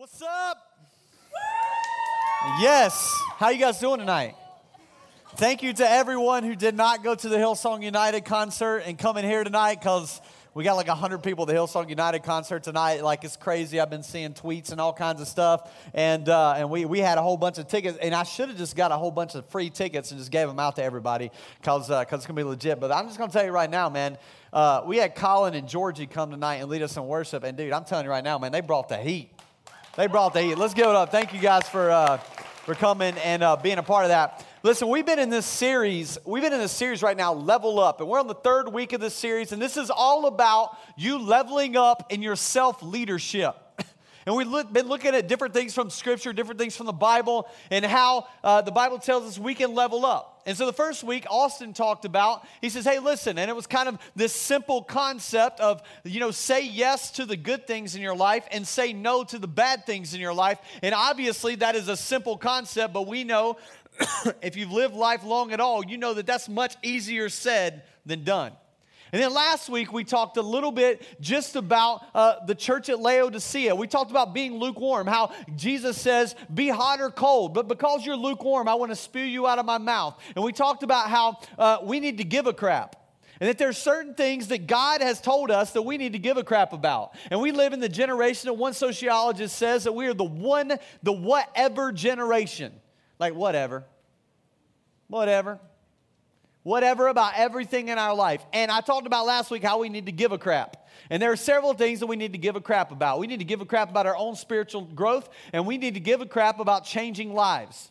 What's up? Yes. How you guys doing tonight? Thank you to everyone who did not go to the Hillsong United concert and come in here tonight because we got like 100 people at the Hillsong United concert tonight. Like, it's crazy. I've been seeing tweets and all kinds of stuff. And, uh, and we, we had a whole bunch of tickets. And I should have just got a whole bunch of free tickets and just gave them out to everybody because uh, cause it's going to be legit. But I'm just going to tell you right now, man. Uh, we had Colin and Georgie come tonight and lead us in worship. And, dude, I'm telling you right now, man, they brought the heat. They brought the heat. Let's give it up. Thank you guys for, uh, for coming and uh, being a part of that. Listen, we've been in this series. We've been in this series right now, Level Up, and we're on the third week of this series, and this is all about you leveling up in your self leadership. And we've been looking at different things from Scripture, different things from the Bible, and how uh, the Bible tells us we can level up. And so the first week, Austin talked about, he says, hey, listen, and it was kind of this simple concept of, you know, say yes to the good things in your life and say no to the bad things in your life. And obviously, that is a simple concept, but we know if you've lived life long at all, you know that that's much easier said than done. And then last week, we talked a little bit just about uh, the church at Laodicea. We talked about being lukewarm, how Jesus says, be hot or cold, but because you're lukewarm, I want to spew you out of my mouth. And we talked about how uh, we need to give a crap. And that there's certain things that God has told us that we need to give a crap about. And we live in the generation that one sociologist says that we are the one, the whatever generation. Like, whatever. Whatever whatever about everything in our life. And I talked about last week how we need to give a crap. And there are several things that we need to give a crap about. We need to give a crap about our own spiritual growth, and we need to give a crap about changing lives.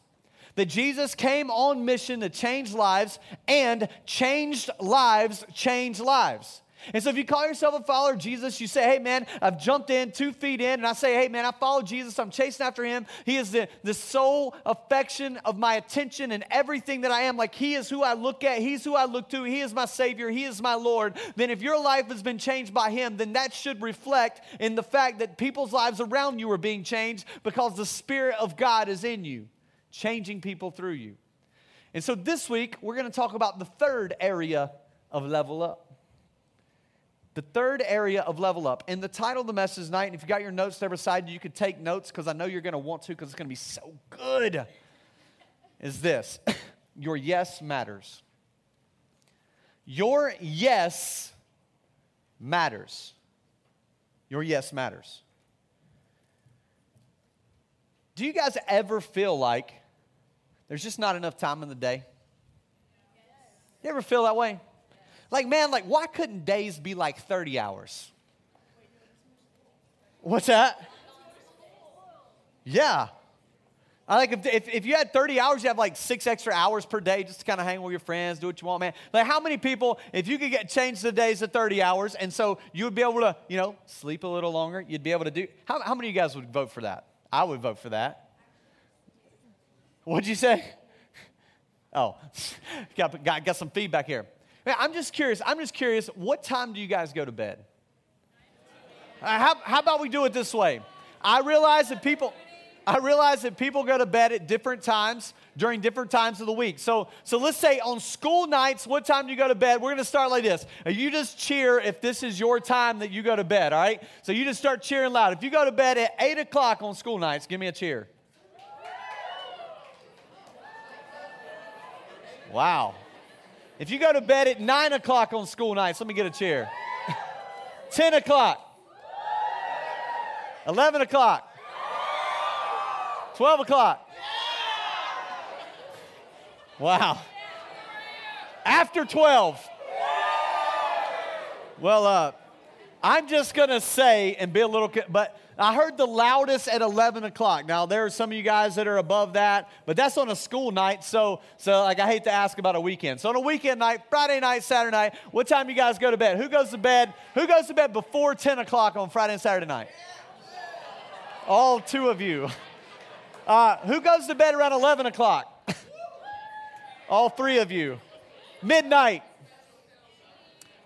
That Jesus came on mission to change lives, and changed lives change lives. And so if you call yourself a follower of Jesus, you say, hey man, I've jumped in two feet in, and I say, hey man, I follow Jesus, I'm chasing after him. He is the, the sole affection of my attention and everything that I am. Like he is who I look at, he's who I look to, he is my Savior, he is my Lord. Then if your life has been changed by him, then that should reflect in the fact that people's lives around you are being changed because the Spirit of God is in you, changing people through you. And so this week, we're going to talk about the third area of level up. The third area of level up. And the title of the message tonight, and if you got your notes there beside you, you could take notes because I know you're going to want to because it's going to be so good, is this Your yes matters. Your yes matters. Your yes matters. Do you guys ever feel like there's just not enough time in the day? You ever feel that way? Like, man, like, why couldn't days be like 30 hours? What's that? Yeah. I like if, if, if, you had 30 hours, you have like six extra hours per day just to kind of hang with your friends, do what you want, man. Like, how many people, if you could get change the days to 30 hours, and so you would be able to, you know, sleep a little longer, you'd be able to do. How, how many of you guys would vote for that? I would vote for that. What'd you say? Oh, got, got, got some feedback here. Man, I'm just curious. I'm just curious. What time do you guys go to bed? Uh, how, how about we do it this way? I realize that people. I realize that people go to bed at different times during different times of the week. So, so let's say on school nights, what time do you go to bed? We're going to start like this. Uh, you just cheer if this is your time that you go to bed, all right? So you just start cheering loud. If you go to bed at 8 o'clock on school nights, give me a cheer. Wow. If you go to bed at 9 o'clock on school nights, let me get a chair. 10 o'clock. 11 o'clock. 12 o'clock. Wow. After 12. Well, uh, I'm just going to say and be a little, but I heard the loudest at 11 o'clock. Now, there are some of you guys that are above that, but that's on a school night. So, so like, I hate to ask about a weekend. So, on a weekend night, Friday night, Saturday night, what time you guys go to bed? Who goes to bed? Who goes to bed before 10 o'clock on Friday and Saturday night? All two of you. Uh, who goes to bed around 11 o'clock? All three of you. Midnight.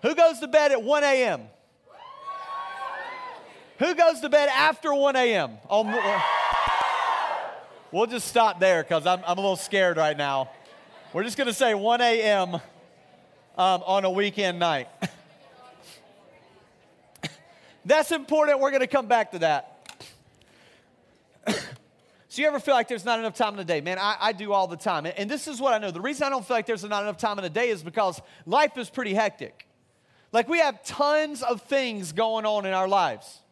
Who goes to bed at 1 a.m.? Who goes to bed after 1 a.m.? we'll just stop there because I'm, I'm a little scared right now. We're just going to say 1 a.m. Um, on a weekend night. That's important. We're going to come back to that. So you ever feel like there's not enough time in the day? Man, I, I do all the time. And this is what I know. The reason I don't feel like there's not enough time in the day is because life is pretty hectic. Like we have tons of things going on in our lives.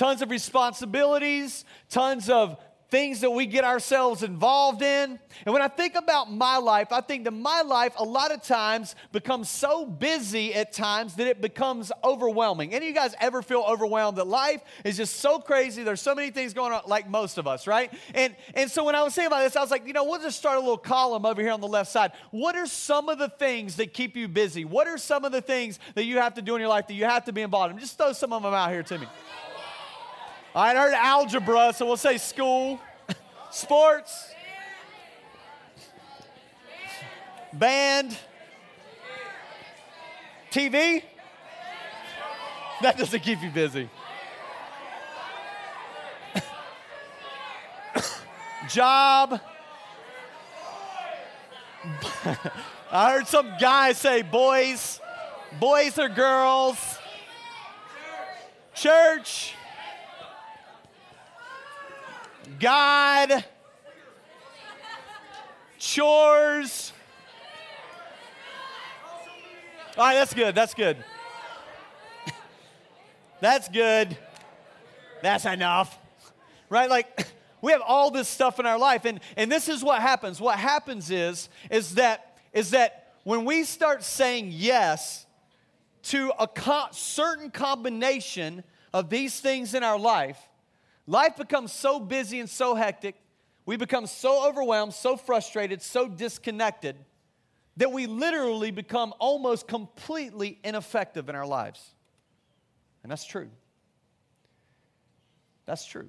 Tons of responsibilities, tons of things that we get ourselves involved in. And when I think about my life, I think that my life a lot of times becomes so busy at times that it becomes overwhelming. Any of you guys ever feel overwhelmed that life is just so crazy? There's so many things going on, like most of us, right? And, and so when I was saying about this, I was like, you know, we'll just start a little column over here on the left side. What are some of the things that keep you busy? What are some of the things that you have to do in your life that you have to be involved in? Just throw some of them out here to me. I heard algebra, so we'll say school, sports, band, TV. That doesn't keep you busy. Job. I heard some guy say boys, boys or girls. Church. God, chores. All right, that's good. That's good. that's good. That's enough. Right? Like, we have all this stuff in our life and, and this is what happens what happens is is that is that when we start saying yes to a co- certain combination of these things in our life Life becomes so busy and so hectic, we become so overwhelmed, so frustrated, so disconnected that we literally become almost completely ineffective in our lives. And that's true. That's true.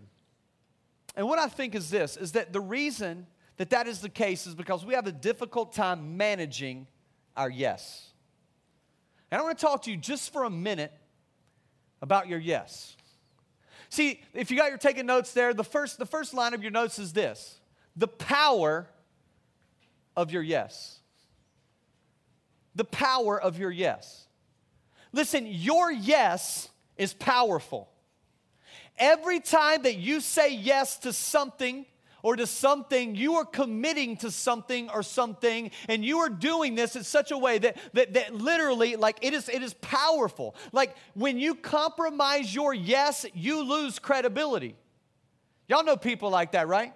And what I think is this is that the reason that that is the case is because we have a difficult time managing our yes. And I want to talk to you just for a minute about your yes. See, if you got your taking notes there, the first, the first line of your notes is this the power of your yes. The power of your yes. Listen, your yes is powerful. Every time that you say yes to something, or to something, you are committing to something or something, and you are doing this in such a way that, that, that literally, like, it is, it is powerful. Like, when you compromise your yes, you lose credibility. Y'all know people like that, right?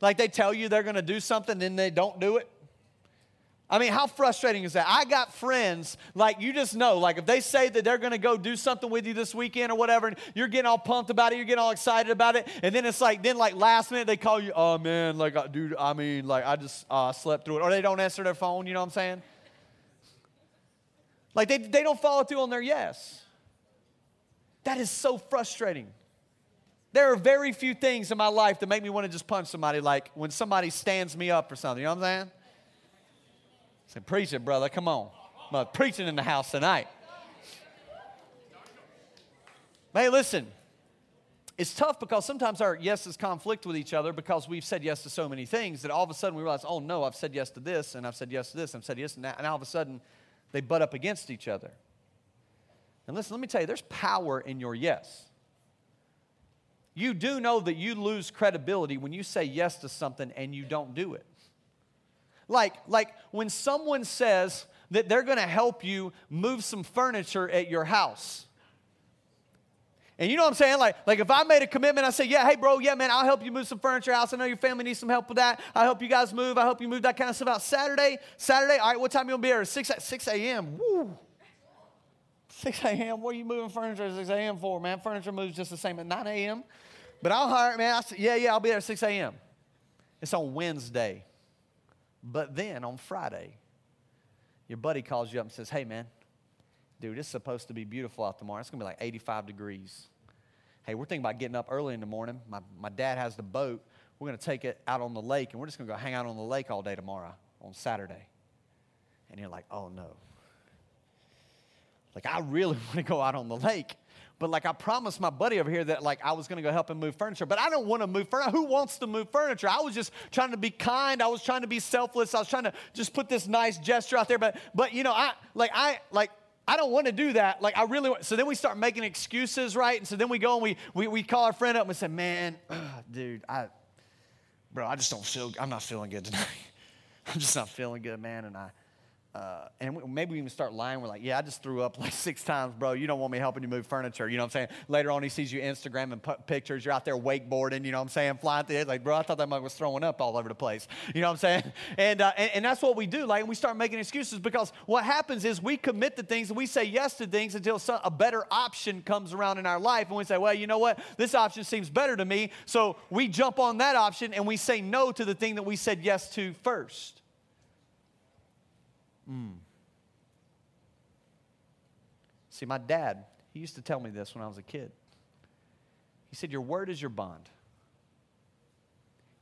Like, they tell you they're gonna do something, then they don't do it. I mean, how frustrating is that? I got friends, like you just know, like if they say that they're gonna go do something with you this weekend or whatever, and you're getting all pumped about it, you're getting all excited about it, and then it's like, then like last minute they call you, oh man, like, dude, I mean, like I just uh, slept through it, or they don't answer their phone, you know what I'm saying? Like they, they don't follow through on their yes. That is so frustrating. There are very few things in my life that make me want to just punch somebody, like when somebody stands me up or something, you know what I'm saying? Say, preach it, brother. Come on. I'm preaching in the house tonight. Hey, listen. It's tough because sometimes our yeses conflict with each other because we've said yes to so many things that all of a sudden we realize, oh no, I've said yes to this, and I've said yes to this, and I've said yes to that, and all of a sudden they butt up against each other. And listen, let me tell you, there's power in your yes. You do know that you lose credibility when you say yes to something and you don't do it. Like, like when someone says that they're to help you move some furniture at your house. And you know what I'm saying? Like, like if I made a commitment, I say, yeah, hey, bro, yeah, man, I'll help you move some furniture house. I know your family needs some help with that. I help you guys move. I help you move that kind of stuff out. Saturday, Saturday, all right, what time you gonna be here? 6, 6 a.m. Woo. 6 a.m. What are you moving furniture at 6 a.m. for, man? Furniture moves just the same at 9 a.m. But I'll hire, man. I say, yeah, yeah, I'll be there at 6 a.m. It's on Wednesday. But then on Friday, your buddy calls you up and says, Hey, man, dude, it's supposed to be beautiful out tomorrow. It's going to be like 85 degrees. Hey, we're thinking about getting up early in the morning. My, my dad has the boat. We're going to take it out on the lake, and we're just going to go hang out on the lake all day tomorrow on Saturday. And you're like, Oh, no. Like, I really want to go out on the lake. But like I promised my buddy over here that like I was to go help him move furniture, but I don't want to move furniture. Who wants to move furniture? I was just trying to be kind. I was trying to be selfless. I was trying to just put this nice gesture out there. But but you know I like I like I don't want to do that. Like, I really want. So then we start making excuses, right? And so then we go and we, we, we call our friend up and we say, man, ugh, dude, I, bro, I just don't feel, I'm not feeling good tonight. I'm just not feeling good, man. And I, uh, and maybe we even start lying. We're like, yeah, I just threw up like six times, bro. You don't want me helping you move furniture. You know what I'm saying? Later on, he sees you Instagram and put pictures. You're out there wakeboarding. You know what I'm saying? Flying through it. Like, bro, I thought that mug was throwing up all over the place. You know what I'm saying? And, uh, and, and that's what we do. Like, we start making excuses because what happens is we commit to things and we say yes to things until some, a better option comes around in our life. And we say, well, you know what? This option seems better to me. So we jump on that option and we say no to the thing that we said yes to first. Mm. See, my dad, he used to tell me this when I was a kid. He said, Your word is your bond.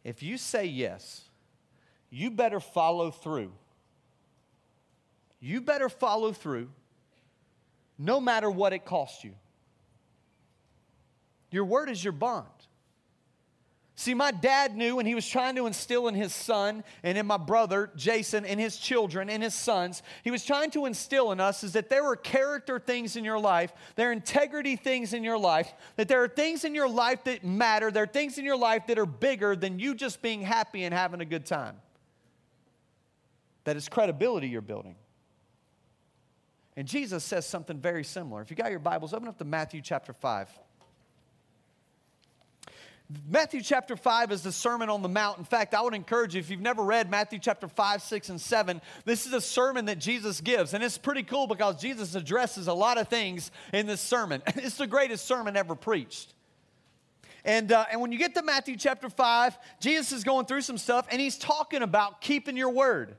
If you say yes, you better follow through. You better follow through no matter what it costs you. Your word is your bond. See, my dad knew, and he was trying to instill in his son and in my brother, Jason, and his children and his sons, he was trying to instill in us is that there are character things in your life, there are integrity things in your life, that there are things in your life that matter, there are things in your life that are bigger than you just being happy and having a good time. That is credibility you're building. And Jesus says something very similar. If you got your Bibles, open up to Matthew chapter 5. Matthew chapter 5 is the Sermon on the Mount. In fact, I would encourage you, if you've never read Matthew chapter 5, 6, and 7, this is a sermon that Jesus gives. And it's pretty cool because Jesus addresses a lot of things in this sermon. It's the greatest sermon ever preached. And, uh, and when you get to Matthew chapter 5, Jesus is going through some stuff and he's talking about keeping your word.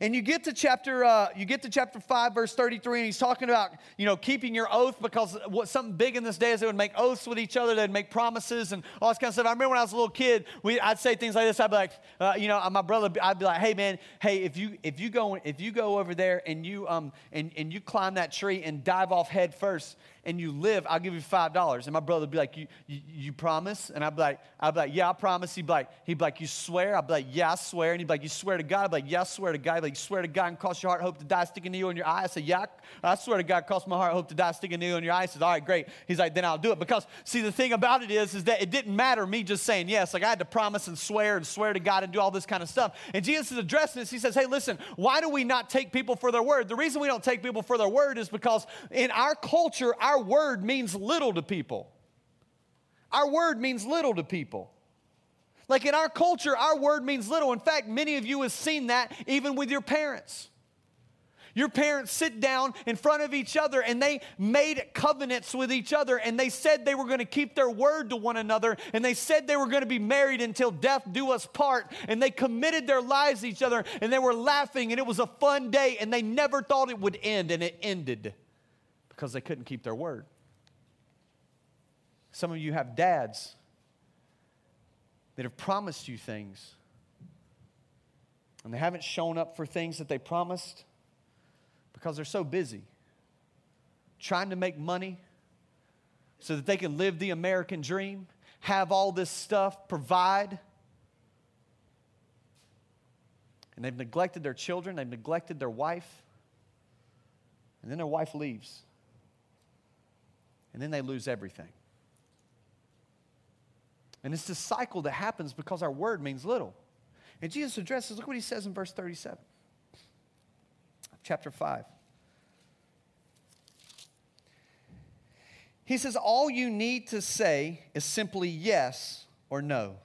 And you get to chapter, uh, you get to chapter 5, verse 33, and he's talking about, you know, keeping your oath because what something big in this day is they would make oaths with each other, they'd make promises and all this kind of stuff. I remember when I was a little kid, we, I'd say things like this. I'd be like, uh, you know, my brother, I'd be like, hey man, hey, if you if you go if you go over there and you um and, and you climb that tree and dive off head first, and you live, I'll give you five dollars. And my brother would be like, you, you, you, promise? And I'd be like, I'd be like, yeah, I promise. He'd be like, he'd be like, you swear? I'd be like, yeah, I swear. And he'd be like, you swear to God? I'd be like, yeah, I swear to God. He'd be like, you swear to God and cross your heart, hope to die, stick a needle in your eye. I said, yeah, I swear to God, cross my heart, hope to die, stick a needle in your eye. He says, all right, great. He's like, then I'll do it. Because see, the thing about it is, is that it didn't matter me just saying yes. Like I had to promise and swear and swear to God and do all this kind of stuff. And Jesus is addressing this. He says, hey, listen, why do we not take people for their word? The reason we don't take people for their word is because in our culture, our word means little to people. Our word means little to people. Like in our culture, our word means little. In fact, many of you have seen that even with your parents. Your parents sit down in front of each other and they made covenants with each other and they said they were going to keep their word to one another and they said they were going to be married until death do us part and they committed their lives to each other and they were laughing and it was a fun day and they never thought it would end and it ended because they couldn't keep their word. Some of you have dads that have promised you things and they haven't shown up for things that they promised because they're so busy trying to make money so that they can live the American dream, have all this stuff, provide. And they've neglected their children, they've neglected their wife, and then their wife leaves. And then they lose everything. And it's this cycle that happens because our word means little. And Jesus addresses, look what he says in verse 37, chapter 5. He says, All you need to say is simply yes or no.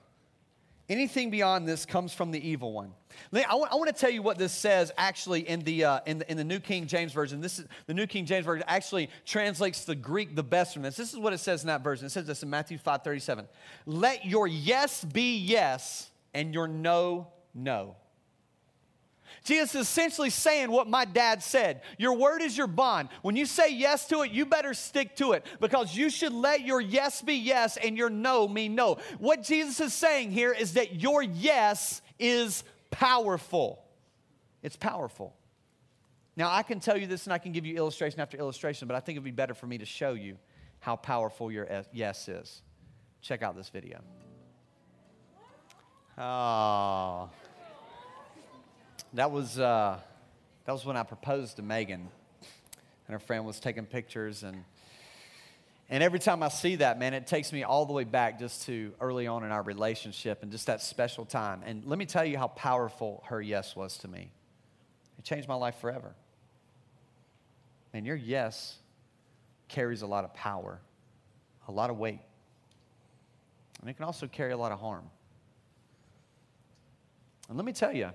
Anything beyond this comes from the evil one. I want, to tell you what this says actually in the, uh, in the, in the New King James Version. This is, the New King James Version actually translates the Greek the best from this. This is what it says in that version. It says this in Matthew 5 37. Let your yes be yes and your no, no. Jesus is essentially saying what my dad said. Your word is your bond. When you say yes to it, you better stick to it because you should let your yes be yes and your no mean no. What Jesus is saying here is that your yes is powerful. It's powerful. Now, I can tell you this and I can give you illustration after illustration, but I think it would be better for me to show you how powerful your yes is. Check out this video. Oh. That was, uh, that was when I proposed to Megan, and her friend was taking pictures, and, And every time I see that, man, it takes me all the way back just to early on in our relationship and just that special time. And let me tell you how powerful her yes was to me. It changed my life forever. And your yes carries a lot of power, a lot of weight. And it can also carry a lot of harm. And let me tell you,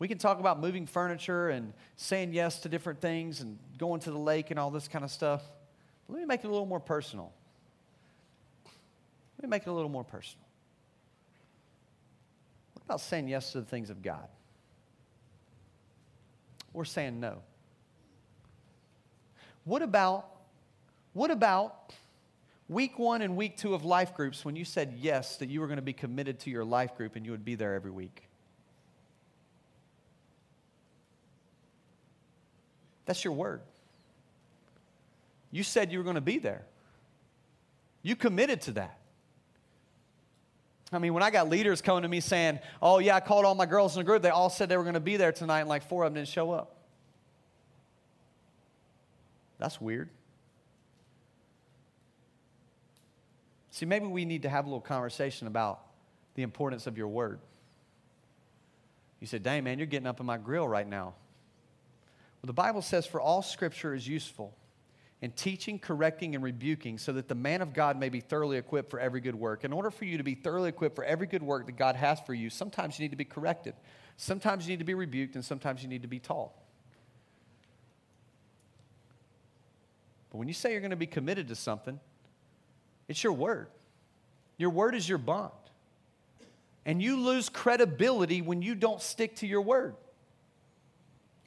we can talk about moving furniture and saying yes to different things and going to the lake and all this kind of stuff. But let me make it a little more personal. Let me make it a little more personal. What about saying yes to the things of God? Or saying no? What about, what about week one and week two of life groups when you said yes that you were going to be committed to your life group and you would be there every week? That's your word. You said you were going to be there. You committed to that. I mean, when I got leaders coming to me saying, Oh, yeah, I called all my girls in the group, they all said they were going to be there tonight, and like four of them didn't show up. That's weird. See, maybe we need to have a little conversation about the importance of your word. You said, Dang, man, you're getting up in my grill right now. Well, the Bible says, For all scripture is useful in teaching, correcting, and rebuking, so that the man of God may be thoroughly equipped for every good work. In order for you to be thoroughly equipped for every good work that God has for you, sometimes you need to be corrected, sometimes you need to be rebuked, and sometimes you need to be taught. But when you say you're going to be committed to something, it's your word. Your word is your bond. And you lose credibility when you don't stick to your word.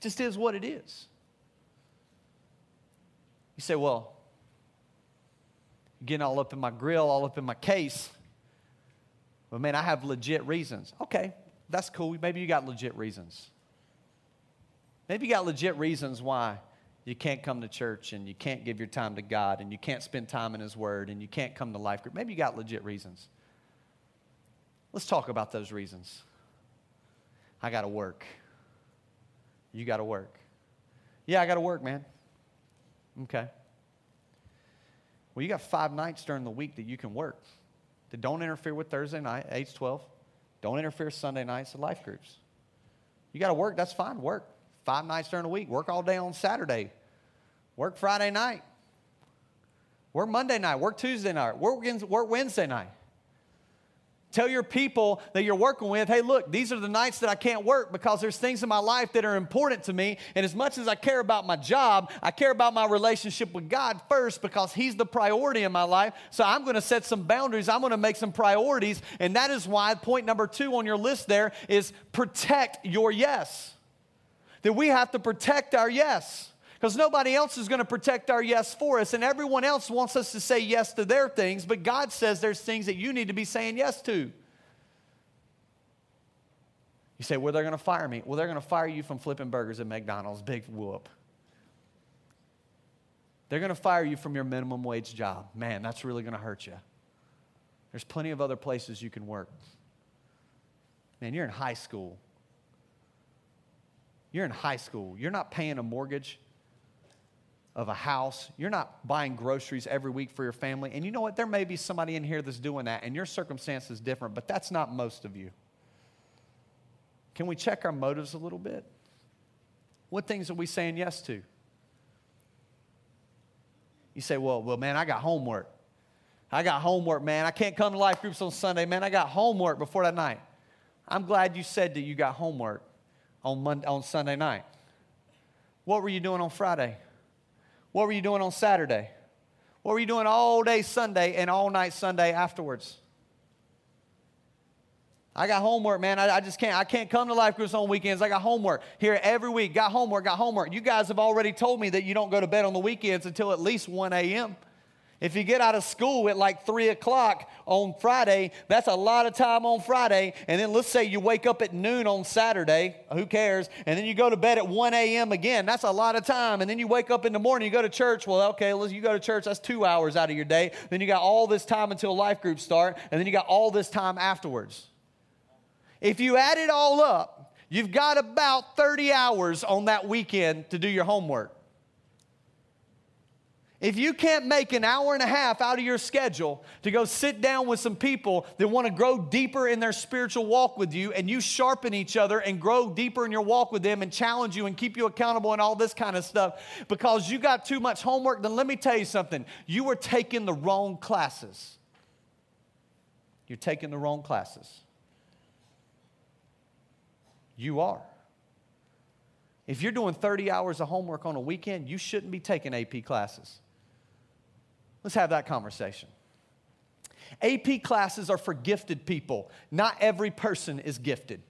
Just is what it is. You say, well, getting all up in my grill, all up in my case. But man, I have legit reasons. Okay, that's cool. Maybe you got legit reasons. Maybe you got legit reasons why you can't come to church and you can't give your time to God and you can't spend time in His Word and you can't come to life group. Maybe you got legit reasons. Let's talk about those reasons. I got to work. You got to work. Yeah, I got to work, man. Okay. Well, you got five nights during the week that you can work that don't interfere with Thursday night, 8 to 12. Don't interfere Sunday nights at life groups. You got to work, that's fine, work. Five nights during the week, work all day on Saturday, work Friday night, work Monday night, work Tuesday night, work Wednesday night. Tell your people that you're working with, hey, look, these are the nights that I can't work because there's things in my life that are important to me. And as much as I care about my job, I care about my relationship with God first because He's the priority in my life. So I'm going to set some boundaries. I'm going to make some priorities. And that is why point number two on your list there is protect your yes. That we have to protect our yes because nobody else is going to protect our yes for us. And everyone else wants us to say yes to their things, but God says there's things that you need to be saying yes to. You say, well, they're going to fire me. Well, they're going to fire you from flipping burgers at McDonald's. Big whoop. They're going to fire you from your minimum wage job. Man, that's really going to hurt you. There's plenty of other places you can work. Man, you're in high school. You're in high school. You're not paying a mortgage of a house. You're not buying groceries every week for your family. And you know what? There may be somebody in here that's doing that, and your circumstance is different, but that's not most of you. Can we check our motives a little bit? What things are we saying yes to? You say, well, well, man, I got homework. I got homework, man. I can't come to life groups on Sunday, man. I got homework before that night. I'm glad you said that you got homework on Monday, on Sunday night. What were you doing on Friday? What were you doing on Saturday? What were you doing all day Sunday and all night Sunday afterwards? I got homework, man. I, I, just can't. I can't come to life groups on weekends. I got homework here every week. Got homework. Got homework. You guys have already told me that you don't go to bed on the weekends until at least 1 a.m. If you get out of school at like 3 o'clock on Friday, that's a lot of time on Friday. And then let's say you wake up at noon on Saturday, who cares? And then you go to bed at 1 a.m. again, that's a lot of time. And then you wake up in the morning, you go to church. Well, okay, you go to church, that's two hours out of your day. Then you got all this time until life groups start, and then you got all this time afterwards. If you add it all up, you've got about 30 hours on that weekend to do your homework. If you can't make an hour and a half out of your schedule to go sit down with some people that want to grow deeper in their spiritual walk with you, and you sharpen each other and grow deeper in your walk with them and challenge you and keep you accountable and all this kind of stuff because you got too much homework, then let me tell you something. You are taking the wrong classes. You're taking the wrong classes. You are. If you're doing 30 hours of homework on a weekend, you shouldn't be taking AP classes. Let's have that conversation. AP classes are for gifted people. Not every person is gifted.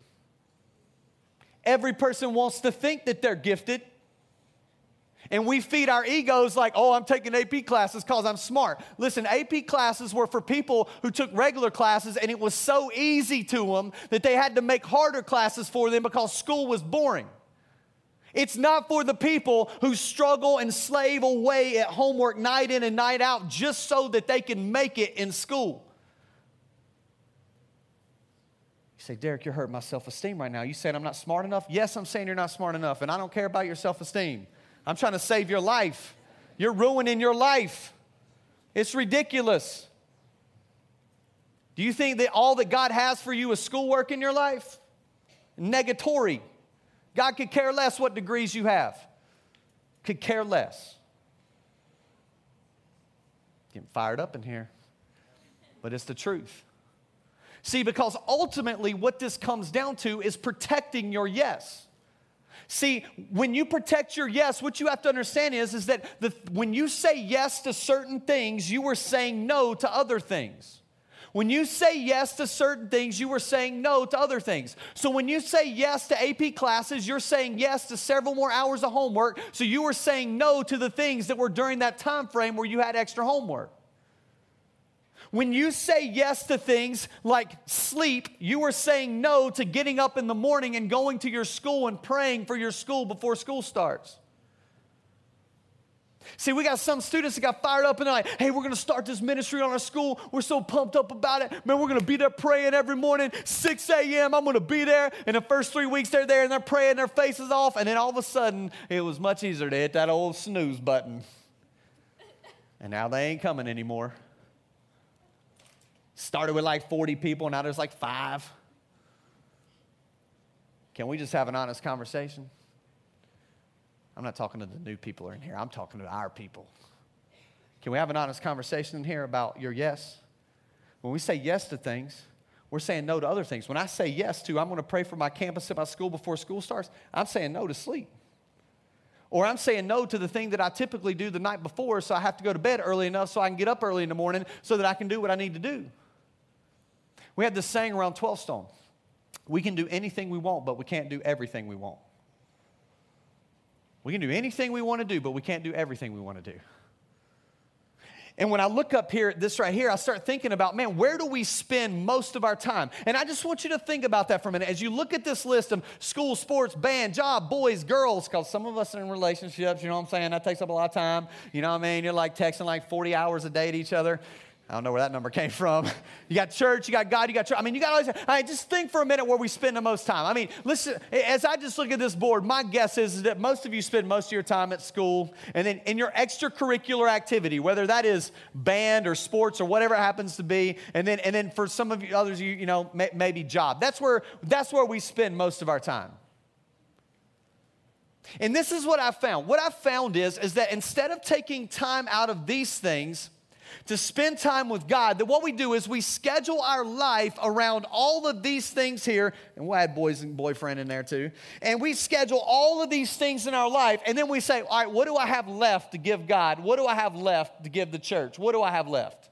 Every person wants to think that they're gifted. And we feed our egos like, oh, I'm taking AP classes because I'm smart. Listen, AP classes were for people who took regular classes and it was so easy to them that they had to make harder classes for them because school was boring. It's not for the people who struggle and slave away at homework night in and night out just so that they can make it in school. You say, Derek, you're hurting my self esteem right now. You said I'm not smart enough? Yes, I'm saying you're not smart enough, and I don't care about your self esteem. I'm trying to save your life. You're ruining your life. It's ridiculous. Do you think that all that God has for you is schoolwork in your life? Negatory. God could care less what degrees you have, could care less. Getting fired up in here, but it's the truth. See, because ultimately what this comes down to is protecting your yes. See, when you protect your yes, what you have to understand is, is that the, when you say yes to certain things, you are saying no to other things. When you say yes to certain things, you are saying no to other things. So when you say yes to AP classes, you're saying yes to several more hours of homework. So you were saying no to the things that were during that time frame where you had extra homework. When you say yes to things like sleep, you are saying no to getting up in the morning and going to your school and praying for your school before school starts. See, we got some students that got fired up and they're like, hey, we're gonna start this ministry on our school. We're so pumped up about it. Man, we're gonna be there praying every morning, 6 a.m. I'm gonna be there. And the first three weeks they're there and they're praying their faces off. And then all of a sudden, it was much easier to hit that old snooze button. And now they ain't coming anymore. Started with like 40 people, now there's like five. Can we just have an honest conversation? I'm not talking to the new people in here, I'm talking to our people. Can we have an honest conversation in here about your yes? When we say yes to things, we're saying no to other things. When I say yes to, I'm going to pray for my campus at my school before school starts, I'm saying no to sleep. Or I'm saying no to the thing that I typically do the night before, so I have to go to bed early enough so I can get up early in the morning so that I can do what I need to do. We had this saying around 12Stone we can do anything we want, but we can't do everything we want. We can do anything we want to do, but we can't do everything we want to do. And when I look up here, at this right here, I start thinking about, man, where do we spend most of our time? And I just want you to think about that for a minute. As you look at this list of school, sports, band, job, boys, girls, because some of us are in relationships, you know what I'm saying? That takes up a lot of time. You know what I mean? You're like texting like 40 hours a day to each other. I don't know where that number came from. You got church, you got God, you got church. I mean, you got all these. I mean, just think for a minute where we spend the most time. I mean, listen, as I just look at this board, my guess is that most of you spend most of your time at school and then in your extracurricular activity, whether that is band or sports or whatever it happens to be, and then and then for some of you others, you you know, may, maybe job. That's where that's where we spend most of our time. And this is what I found. What I found is, is that instead of taking time out of these things, to spend time with God, that what we do is we schedule our life around all of these things here, and we'll add boys and boyfriend in there too. And we schedule all of these things in our life, and then we say, all right, what do I have left to give God? What do I have left to give the church? What do I have left?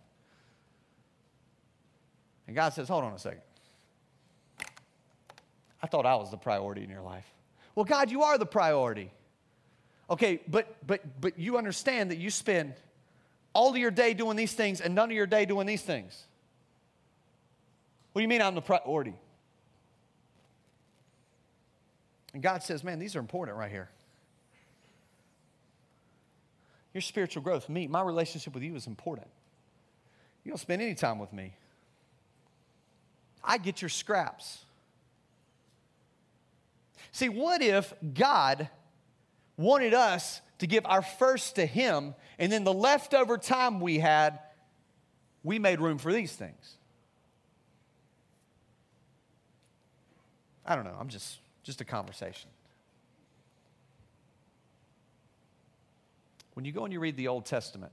And God says, hold on a second. I thought I was the priority in your life. Well, God, you are the priority. Okay, but but but you understand that you spend all of your day doing these things and none of your day doing these things? What do you mean I'm the priority? And God says, man, these are important right here. Your spiritual growth, me, my relationship with you is important. You don't spend any time with me. I get your scraps. See, what if God wanted us to give our first to Him, and then the leftover time we had, we made room for these things. I don't know, I'm just just a conversation. When you go and you read the Old Testament,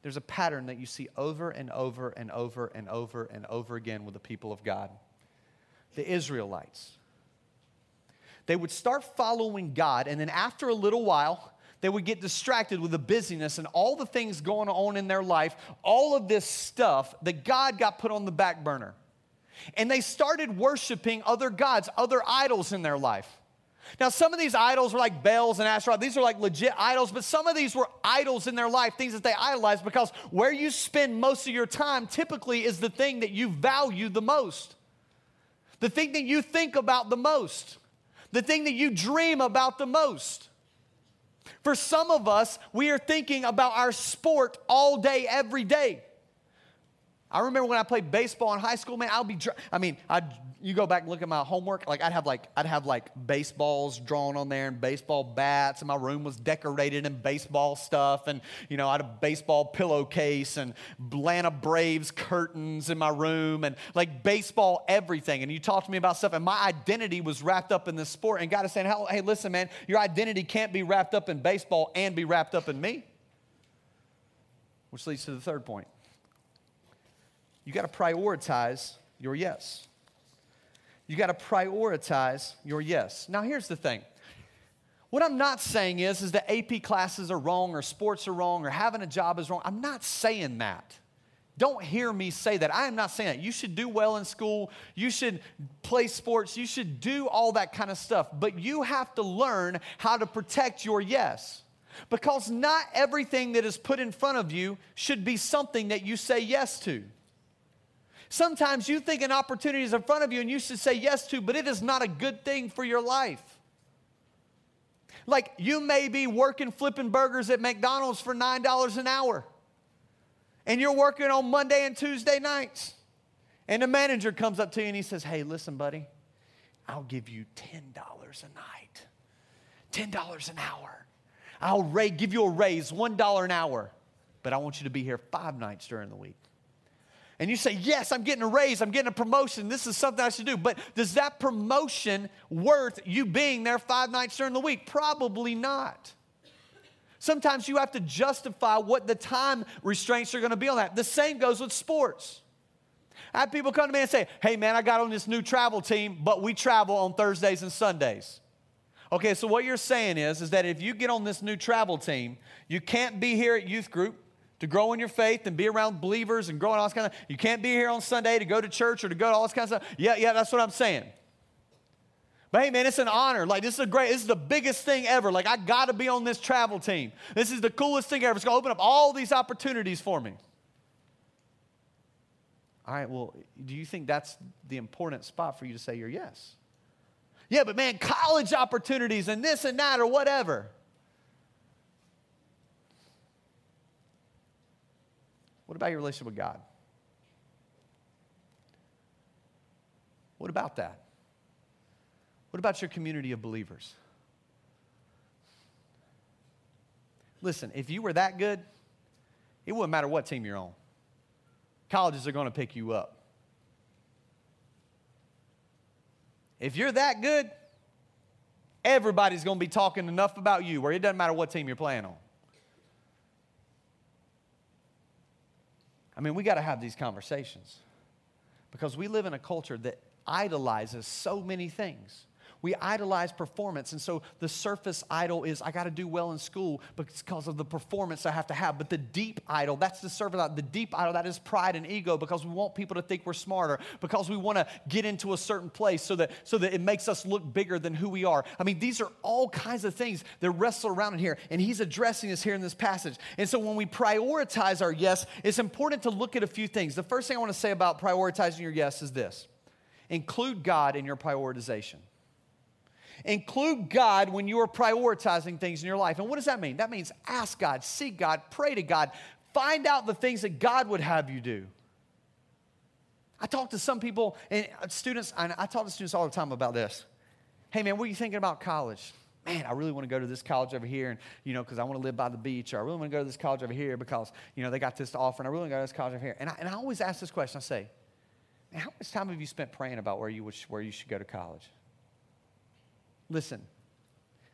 there's a pattern that you see over and over and over and over and over again with the people of God. The Israelites. They would start following God, and then after a little while, they would get distracted with the busyness and all the things going on in their life, all of this stuff that God got put on the back burner. And they started worshiping other gods, other idols in their life. Now, some of these idols were like Baals and Asherah. These are like legit idols, but some of these were idols in their life, things that they idolized because where you spend most of your time typically is the thing that you value the most, the thing that you think about the most, the thing that you dream about the most. For some of us, we are thinking about our sport all day, every day. I remember when I played baseball in high school, man, I'll be, I mean, I'd you go back and look at my homework, like I'd have like I'd have like baseballs drawn on there and baseball bats, and my room was decorated in baseball stuff, and you know I had a baseball pillowcase and Atlanta Braves curtains in my room, and like baseball everything. And you talk to me about stuff, and my identity was wrapped up in this sport. And God is saying, "Hey, listen, man, your identity can't be wrapped up in baseball and be wrapped up in me." Which leads to the third point. You got to prioritize your yes. You got to prioritize your yes. Now, here's the thing. What I'm not saying is, is that AP classes are wrong or sports are wrong or having a job is wrong. I'm not saying that. Don't hear me say that. I am not saying that. You should do well in school. You should play sports. You should do all that kind of stuff. But you have to learn how to protect your yes. Because not everything that is put in front of you should be something that you say yes to. Sometimes you think an opportunity is in front of you and you should say yes to, but it is not a good thing for your life. Like you may be working flipping burgers at McDonald's for $9 an hour, and you're working on Monday and Tuesday nights. And the manager comes up to you and he says, Hey, listen, buddy, I'll give you $10 a night, $10 an hour. I'll give you a raise, $1 an hour, but I want you to be here five nights during the week and you say, Yes, I'm getting a raise, I'm getting a promotion, this is something I should do. But does that promotion worth you being there five nights during the week? Probably not. Sometimes you have to justify what the time restraints are going to be on that. The same goes with sports. I have people come to me and say, Hey, man, I got on this new travel team, but we travel on Thursdays and Sundays. Okay, so what you're saying is, is that if you get on this new travel team, you can't be here at youth group, to grow in your faith and be around believers and grow in all this kind of you can't be here on sunday to go to church or to go to all this kind of stuff. Yeah yeah that's what i'm saying. But hey man it's an honor. Like this is a great this is the biggest thing ever. Like i gotta be on this travel team. This is the coolest thing ever. It's gonna open up all these opportunities for me. All right well do you think that's the important spot for you to say your yes? Yeah but man college opportunities and this and that or whatever What about your relationship with God? What about that? What about your community of believers? Listen, if you were that good, it wouldn't matter what team you're on. Colleges are going to pick you up. If you're that good, everybody's going to be talking enough about you where it doesn't matter what team you're playing on. I mean, we got to have these conversations because we live in a culture that idolizes so many things. We idolize performance. And so the surface idol is I got to do well in school because of the performance I have to have. But the deep idol, that's the surface idol. The deep idol, that is pride and ego because we want people to think we're smarter, because we want to get into a certain place so that, so that it makes us look bigger than who we are. I mean, these are all kinds of things that wrestle around in here. And he's addressing us here in this passage. And so when we prioritize our yes, it's important to look at a few things. The first thing I want to say about prioritizing your yes is this include God in your prioritization. Include God when you are prioritizing things in your life. And what does that mean? That means ask God, seek God, pray to God, find out the things that God would have you do. I talk to some people and uh, students, I talk to students all the time about this. Hey man, what are you thinking about college? man, I really want to go to this college over here, and you know, because I want to live by the beach, or I really want to go to this college over here because you know they got this to offer, and I really want to go to this college over here. And I, and I always ask this question. I say, how much time have you spent praying about where you would, where you should go to college? Listen,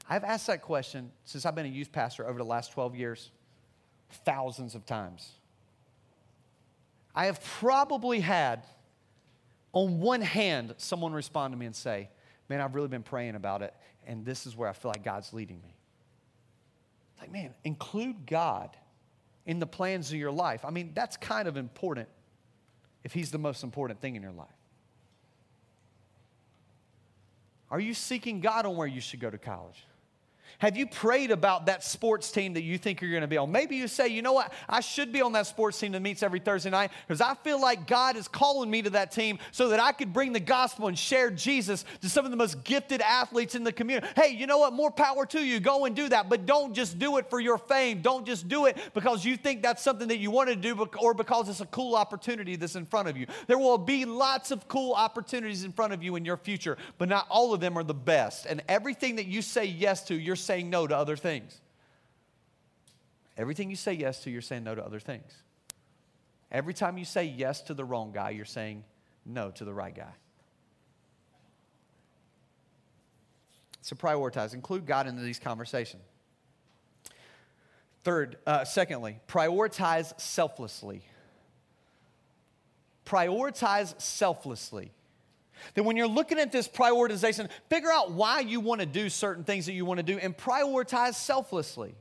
I've asked that question since I've been a youth pastor over the last 12 years, thousands of times. I have probably had, on one hand, someone respond to me and say, Man, I've really been praying about it, and this is where I feel like God's leading me. Like, man, include God in the plans of your life. I mean, that's kind of important if He's the most important thing in your life. Are you seeking God on where you should go to college? Have you prayed about that sports team that you think you're going to be on? Maybe you say, you know what, I should be on that sports team that meets every Thursday night because I feel like God is calling me to that team so that I could bring the gospel and share Jesus to some of the most gifted athletes in the community. Hey, you know what? More power to you. Go and do that. But don't just do it for your fame. Don't just do it because you think that's something that you want to do or because it's a cool opportunity that's in front of you. There will be lots of cool opportunities in front of you in your future, but not all of them are the best. And everything that you say yes to, you're saying no to other things. Everything you say yes to, you're saying no to other things. Every time you say yes to the wrong guy, you're saying no to the right guy. So prioritize, include God into these conversations. Third, uh, secondly, prioritize selflessly. Prioritize selflessly. That when you're looking at this prioritization, figure out why you want to do certain things that you want to do and prioritize selflessly.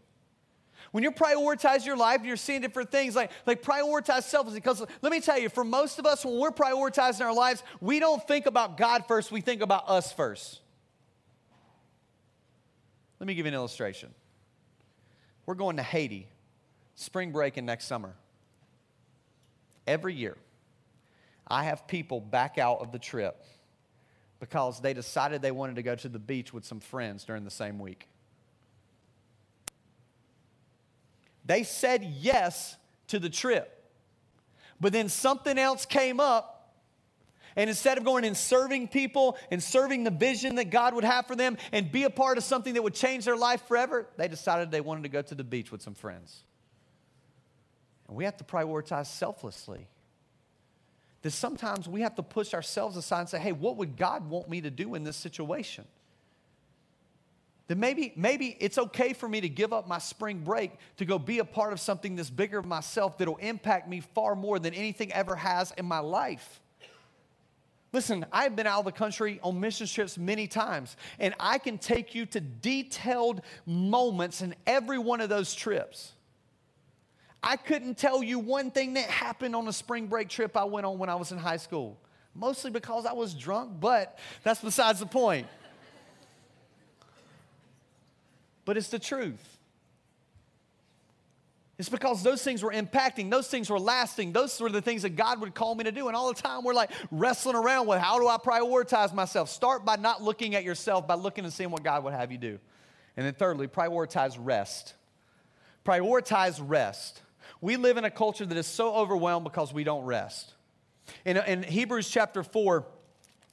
When you prioritize your life, you're seeing different things like, like prioritize selflessly. Because let me tell you, for most of us, when we're prioritizing our lives, we don't think about God first, we think about us first. Let me give you an illustration. We're going to Haiti, spring break and next summer. Every year, I have people back out of the trip because they decided they wanted to go to the beach with some friends during the same week. They said yes to the trip, but then something else came up. And instead of going and serving people and serving the vision that God would have for them and be a part of something that would change their life forever, they decided they wanted to go to the beach with some friends. And we have to prioritize selflessly that sometimes we have to push ourselves aside and say, hey, what would God want me to do in this situation? That maybe, maybe it's okay for me to give up my spring break to go be a part of something that's bigger of myself that'll impact me far more than anything ever has in my life. Listen, I've been out of the country on mission trips many times, and I can take you to detailed moments in every one of those trips. I couldn't tell you one thing that happened on a spring break trip I went on when I was in high school. Mostly because I was drunk, but that's besides the point. But it's the truth. It's because those things were impacting, those things were lasting, those were the things that God would call me to do. And all the time we're like wrestling around with how do I prioritize myself? Start by not looking at yourself, by looking and seeing what God would have you do. And then thirdly, prioritize rest. Prioritize rest. We live in a culture that is so overwhelmed because we don't rest. In, in Hebrews chapter 4,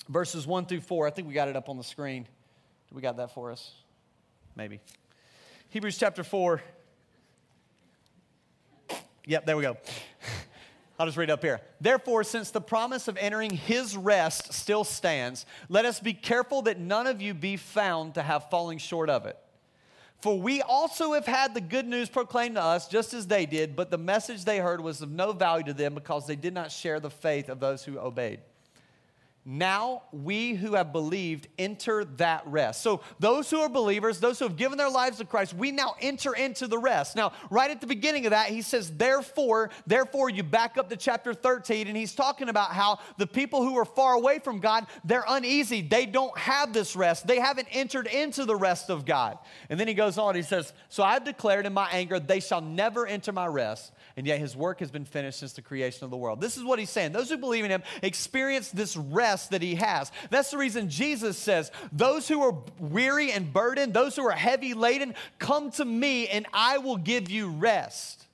verses 1 through 4, I think we got it up on the screen. Do we got that for us? Maybe. Hebrews chapter 4. Yep, there we go. I'll just read up here. Therefore, since the promise of entering his rest still stands, let us be careful that none of you be found to have falling short of it. For we also have had the good news proclaimed to us, just as they did, but the message they heard was of no value to them because they did not share the faith of those who obeyed. Now we who have believed enter that rest. So, those who are believers, those who have given their lives to Christ, we now enter into the rest. Now, right at the beginning of that, he says, Therefore, therefore, you back up to chapter 13, and he's talking about how the people who are far away from God, they're uneasy. They don't have this rest. They haven't entered into the rest of God. And then he goes on, he says, So I've declared in my anger, they shall never enter my rest and yet his work has been finished since the creation of the world. This is what he's saying. Those who believe in him experience this rest that he has. That's the reason Jesus says, Those who are weary and burdened, those who are heavy laden, come to me and I will give you rest.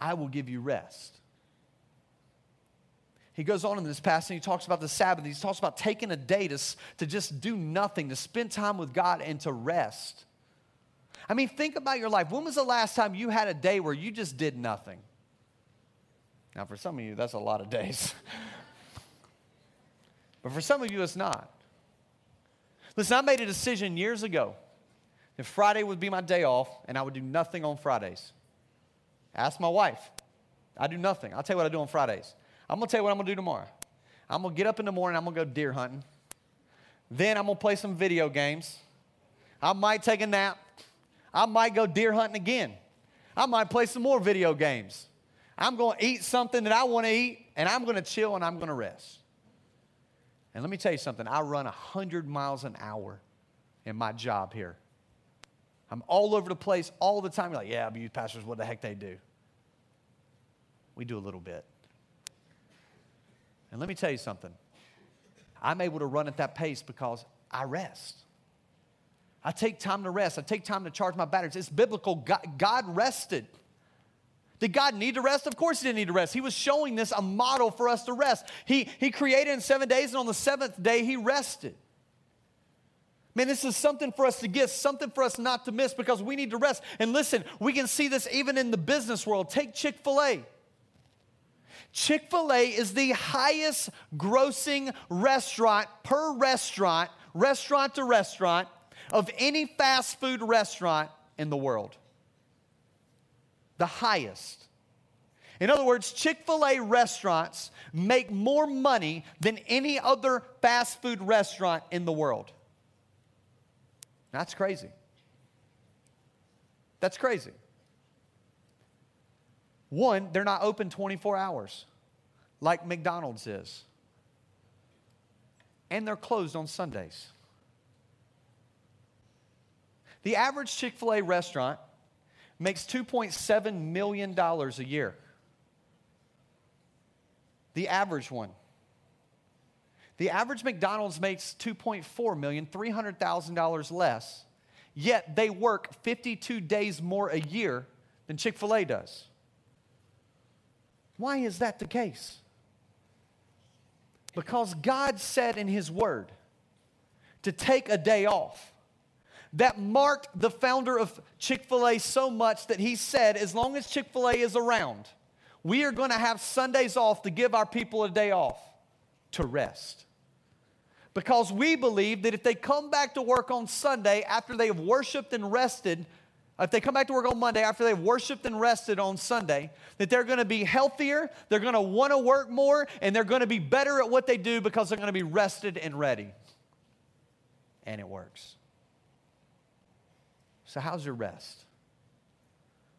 I will give you rest. he goes on in this passage he talks about the Sabbath. He talks about taking a day to, to just do nothing, to spend time with God and to rest. I mean, think about your life. When was the last time you had a day where you just did nothing? Now, for some of you, that's a lot of days. but for some of you, it's not. Listen, I made a decision years ago that Friday would be my day off and I would do nothing on Fridays. Ask my wife. I do nothing. I'll tell you what I do on Fridays. I'm going to tell you what I'm going to do tomorrow. I'm going to get up in the morning, I'm going to go deer hunting. Then I'm going to play some video games. I might take a nap. I might go deer hunting again. I might play some more video games. I'm going to eat something that I want to eat, and I'm going to chill and I'm going to rest. And let me tell you something I run 100 miles an hour in my job here. I'm all over the place all the time. You're like, yeah, youth pastors, what the heck they do? We do a little bit. And let me tell you something. I'm able to run at that pace because I rest. I take time to rest. I take time to charge my batteries. It's biblical. God, God, rested. Did God need to rest? Of course, He didn't need to rest. He was showing this a model for us to rest. He, he created in seven days, and on the seventh day, He rested. Man, this is something for us to get, something for us not to miss because we need to rest. And listen, we can see this even in the business world. Take Chick fil A. Chick fil A is the highest grossing restaurant per restaurant, restaurant to restaurant, of any fast food restaurant in the world. The highest. In other words, Chick fil A restaurants make more money than any other fast food restaurant in the world. That's crazy. That's crazy. One, they're not open 24 hours like McDonald's is. And they're closed on Sundays. The average Chick fil A restaurant makes $2.7 million a year. The average one. The average McDonald's makes $2.4 million, $300,000 less, yet they work 52 days more a year than Chick fil A does. Why is that the case? Because God said in His Word to take a day off. That marked the founder of Chick fil A so much that he said, as long as Chick fil A is around, we are going to have Sundays off to give our people a day off to rest. Because we believe that if they come back to work on Sunday after they have worshiped and rested, if they come back to work on Monday after they've worshiped and rested on Sunday, that they're going to be healthier, they're going to want to work more, and they're going to be better at what they do because they're going to be rested and ready. And it works. So, how's your rest?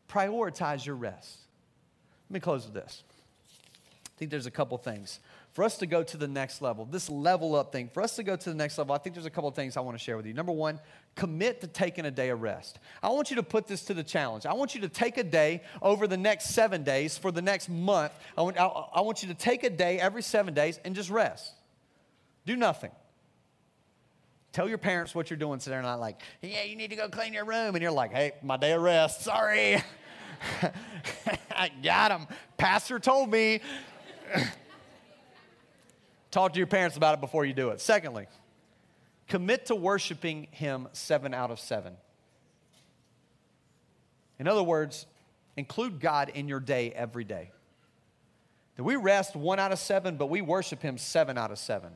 Prioritize your rest. Let me close with this. I think there's a couple things for us to go to the next level, this level up thing, for us to go to the next level, I think there's a couple things I want to share with you. Number one, commit to taking a day of rest. I want you to put this to the challenge. I want you to take a day over the next seven days for the next month. I want, I, I want you to take a day every seven days and just rest. Do nothing. Tell your parents what you're doing so they're not like, yeah, you need to go clean your room. And you're like, hey, my day of rest, sorry. I got him. Pastor told me. Talk to your parents about it before you do it. Secondly, commit to worshiping Him seven out of seven. In other words, include God in your day every day. That we rest one out of seven, but we worship Him seven out of seven.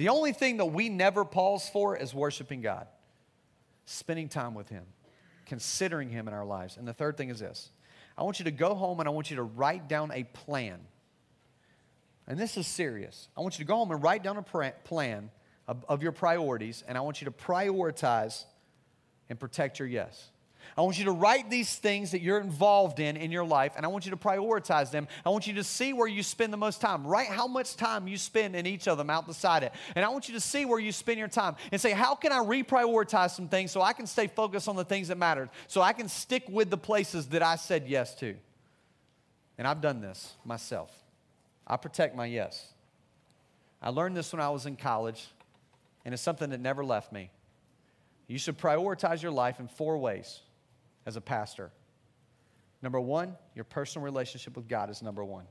The only thing that we never pause for is worshiping God, spending time with Him, considering Him in our lives. And the third thing is this I want you to go home and I want you to write down a plan and this is serious. I want you to go home and write down a plan of, of your priorities, and I want you to prioritize and protect your yes. I want you to write these things that you're involved in in your life, and I want you to prioritize them. I want you to see where you spend the most time. Write how much time you spend in each of them out beside it. And I want you to see where you spend your time and say, how can I reprioritize some things so I can stay focused on the things that matter, so I can stick with the places that I said yes to. And I've done this myself. I protect my yes. I learned this when I was in college, and it's something that never left me. You should prioritize your life in four ways as a pastor. Number one, your personal relationship with God is number one.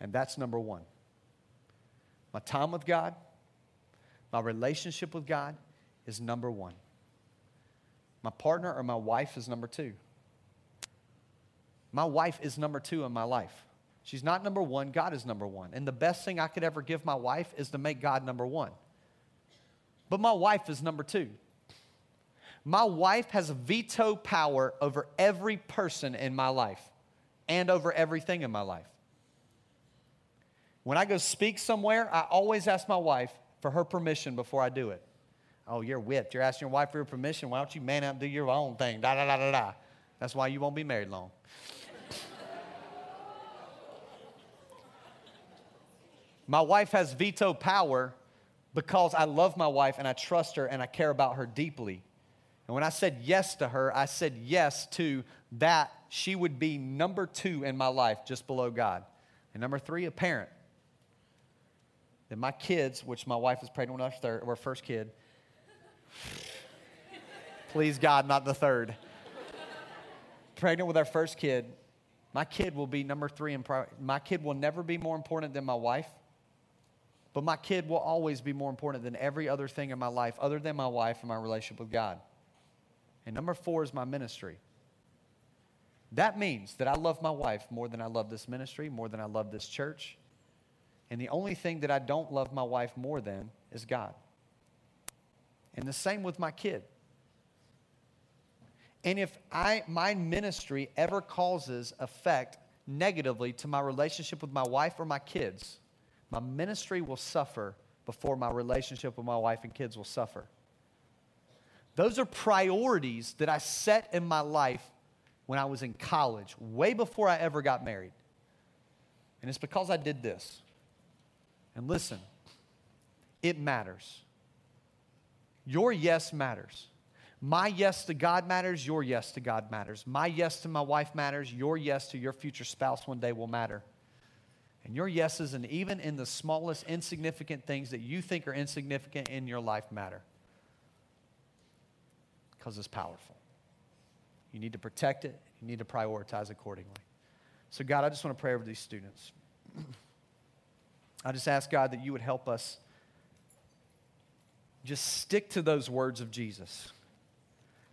And that's number one. My time with God, my relationship with God is number one. My partner or my wife is number two. My wife is number two in my life. She's not number one, God is number one. And the best thing I could ever give my wife is to make God number one. But my wife is number two. My wife has veto power over every person in my life and over everything in my life. When I go speak somewhere, I always ask my wife for her permission before I do it. Oh, you're whipped. You're asking your wife for your permission. Why don't you man up and do your own thing? Da da da da da. That's why you won't be married long. my wife has veto power because I love my wife and I trust her and I care about her deeply. And when I said yes to her, I said yes to that she would be number two in my life, just below God. And number three, a parent. That my kids, which my wife is pregnant with our, third, our first kid, please God, not the third. pregnant with our first kid, my kid will be number three in pri- my kid will never be more important than my wife but my kid will always be more important than every other thing in my life other than my wife and my relationship with god and number four is my ministry that means that i love my wife more than i love this ministry more than i love this church and the only thing that I don't love my wife more than is God. And the same with my kid. And if I, my ministry ever causes effect negatively to my relationship with my wife or my kids, my ministry will suffer before my relationship with my wife and kids will suffer. Those are priorities that I set in my life when I was in college, way before I ever got married. And it's because I did this. And listen, it matters. Your yes matters. My yes to God matters. Your yes to God matters. My yes to my wife matters. Your yes to your future spouse one day will matter. And your yeses, and even in the smallest insignificant things that you think are insignificant in your life, matter. Because it's powerful. You need to protect it, you need to prioritize accordingly. So, God, I just want to pray over these students. I just ask God that you would help us just stick to those words of Jesus.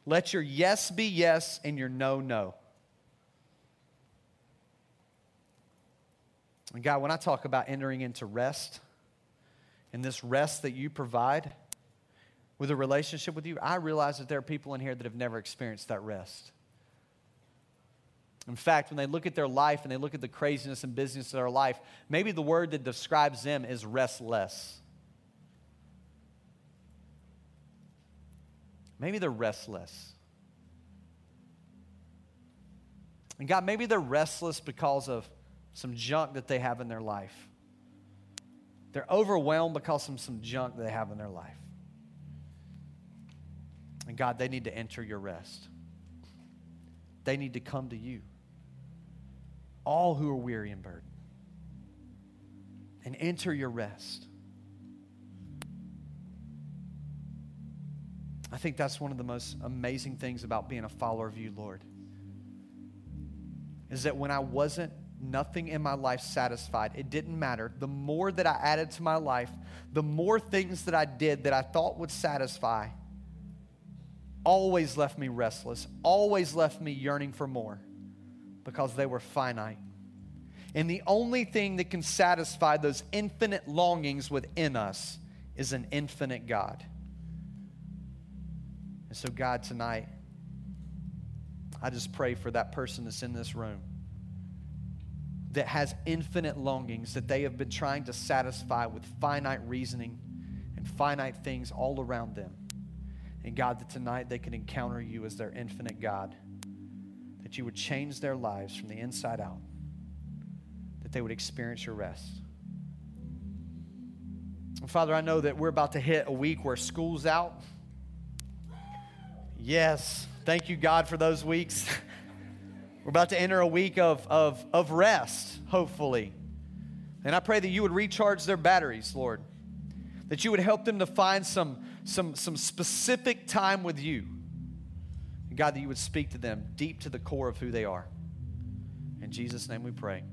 Let your yes be yes and your no, no. And God, when I talk about entering into rest, and this rest that you provide with a relationship with you, I realize that there are people in here that have never experienced that rest. In fact, when they look at their life and they look at the craziness and business of their life, maybe the word that describes them is restless. Maybe they're restless. And God, maybe they're restless because of some junk that they have in their life. They're overwhelmed because of some junk that they have in their life. And God, they need to enter your rest. They need to come to you all who are weary and burdened, and enter your rest. I think that's one of the most amazing things about being a follower of you, Lord. Is that when I wasn't nothing in my life satisfied, it didn't matter. The more that I added to my life, the more things that I did that I thought would satisfy, always left me restless, always left me yearning for more because they were finite. And the only thing that can satisfy those infinite longings within us is an infinite God. And so, God, tonight, I just pray for that person that's in this room that has infinite longings that they have been trying to satisfy with finite reasoning and finite things all around them. And God, that tonight they can encounter you as their infinite God that you would change their lives from the inside out, that they would experience your rest. Father, I know that we're about to hit a week where school's out. Yes, thank you, God, for those weeks. we're about to enter a week of, of, of rest, hopefully. And I pray that you would recharge their batteries, Lord, that you would help them to find some, some, some specific time with you God, that you would speak to them deep to the core of who they are. In Jesus' name we pray.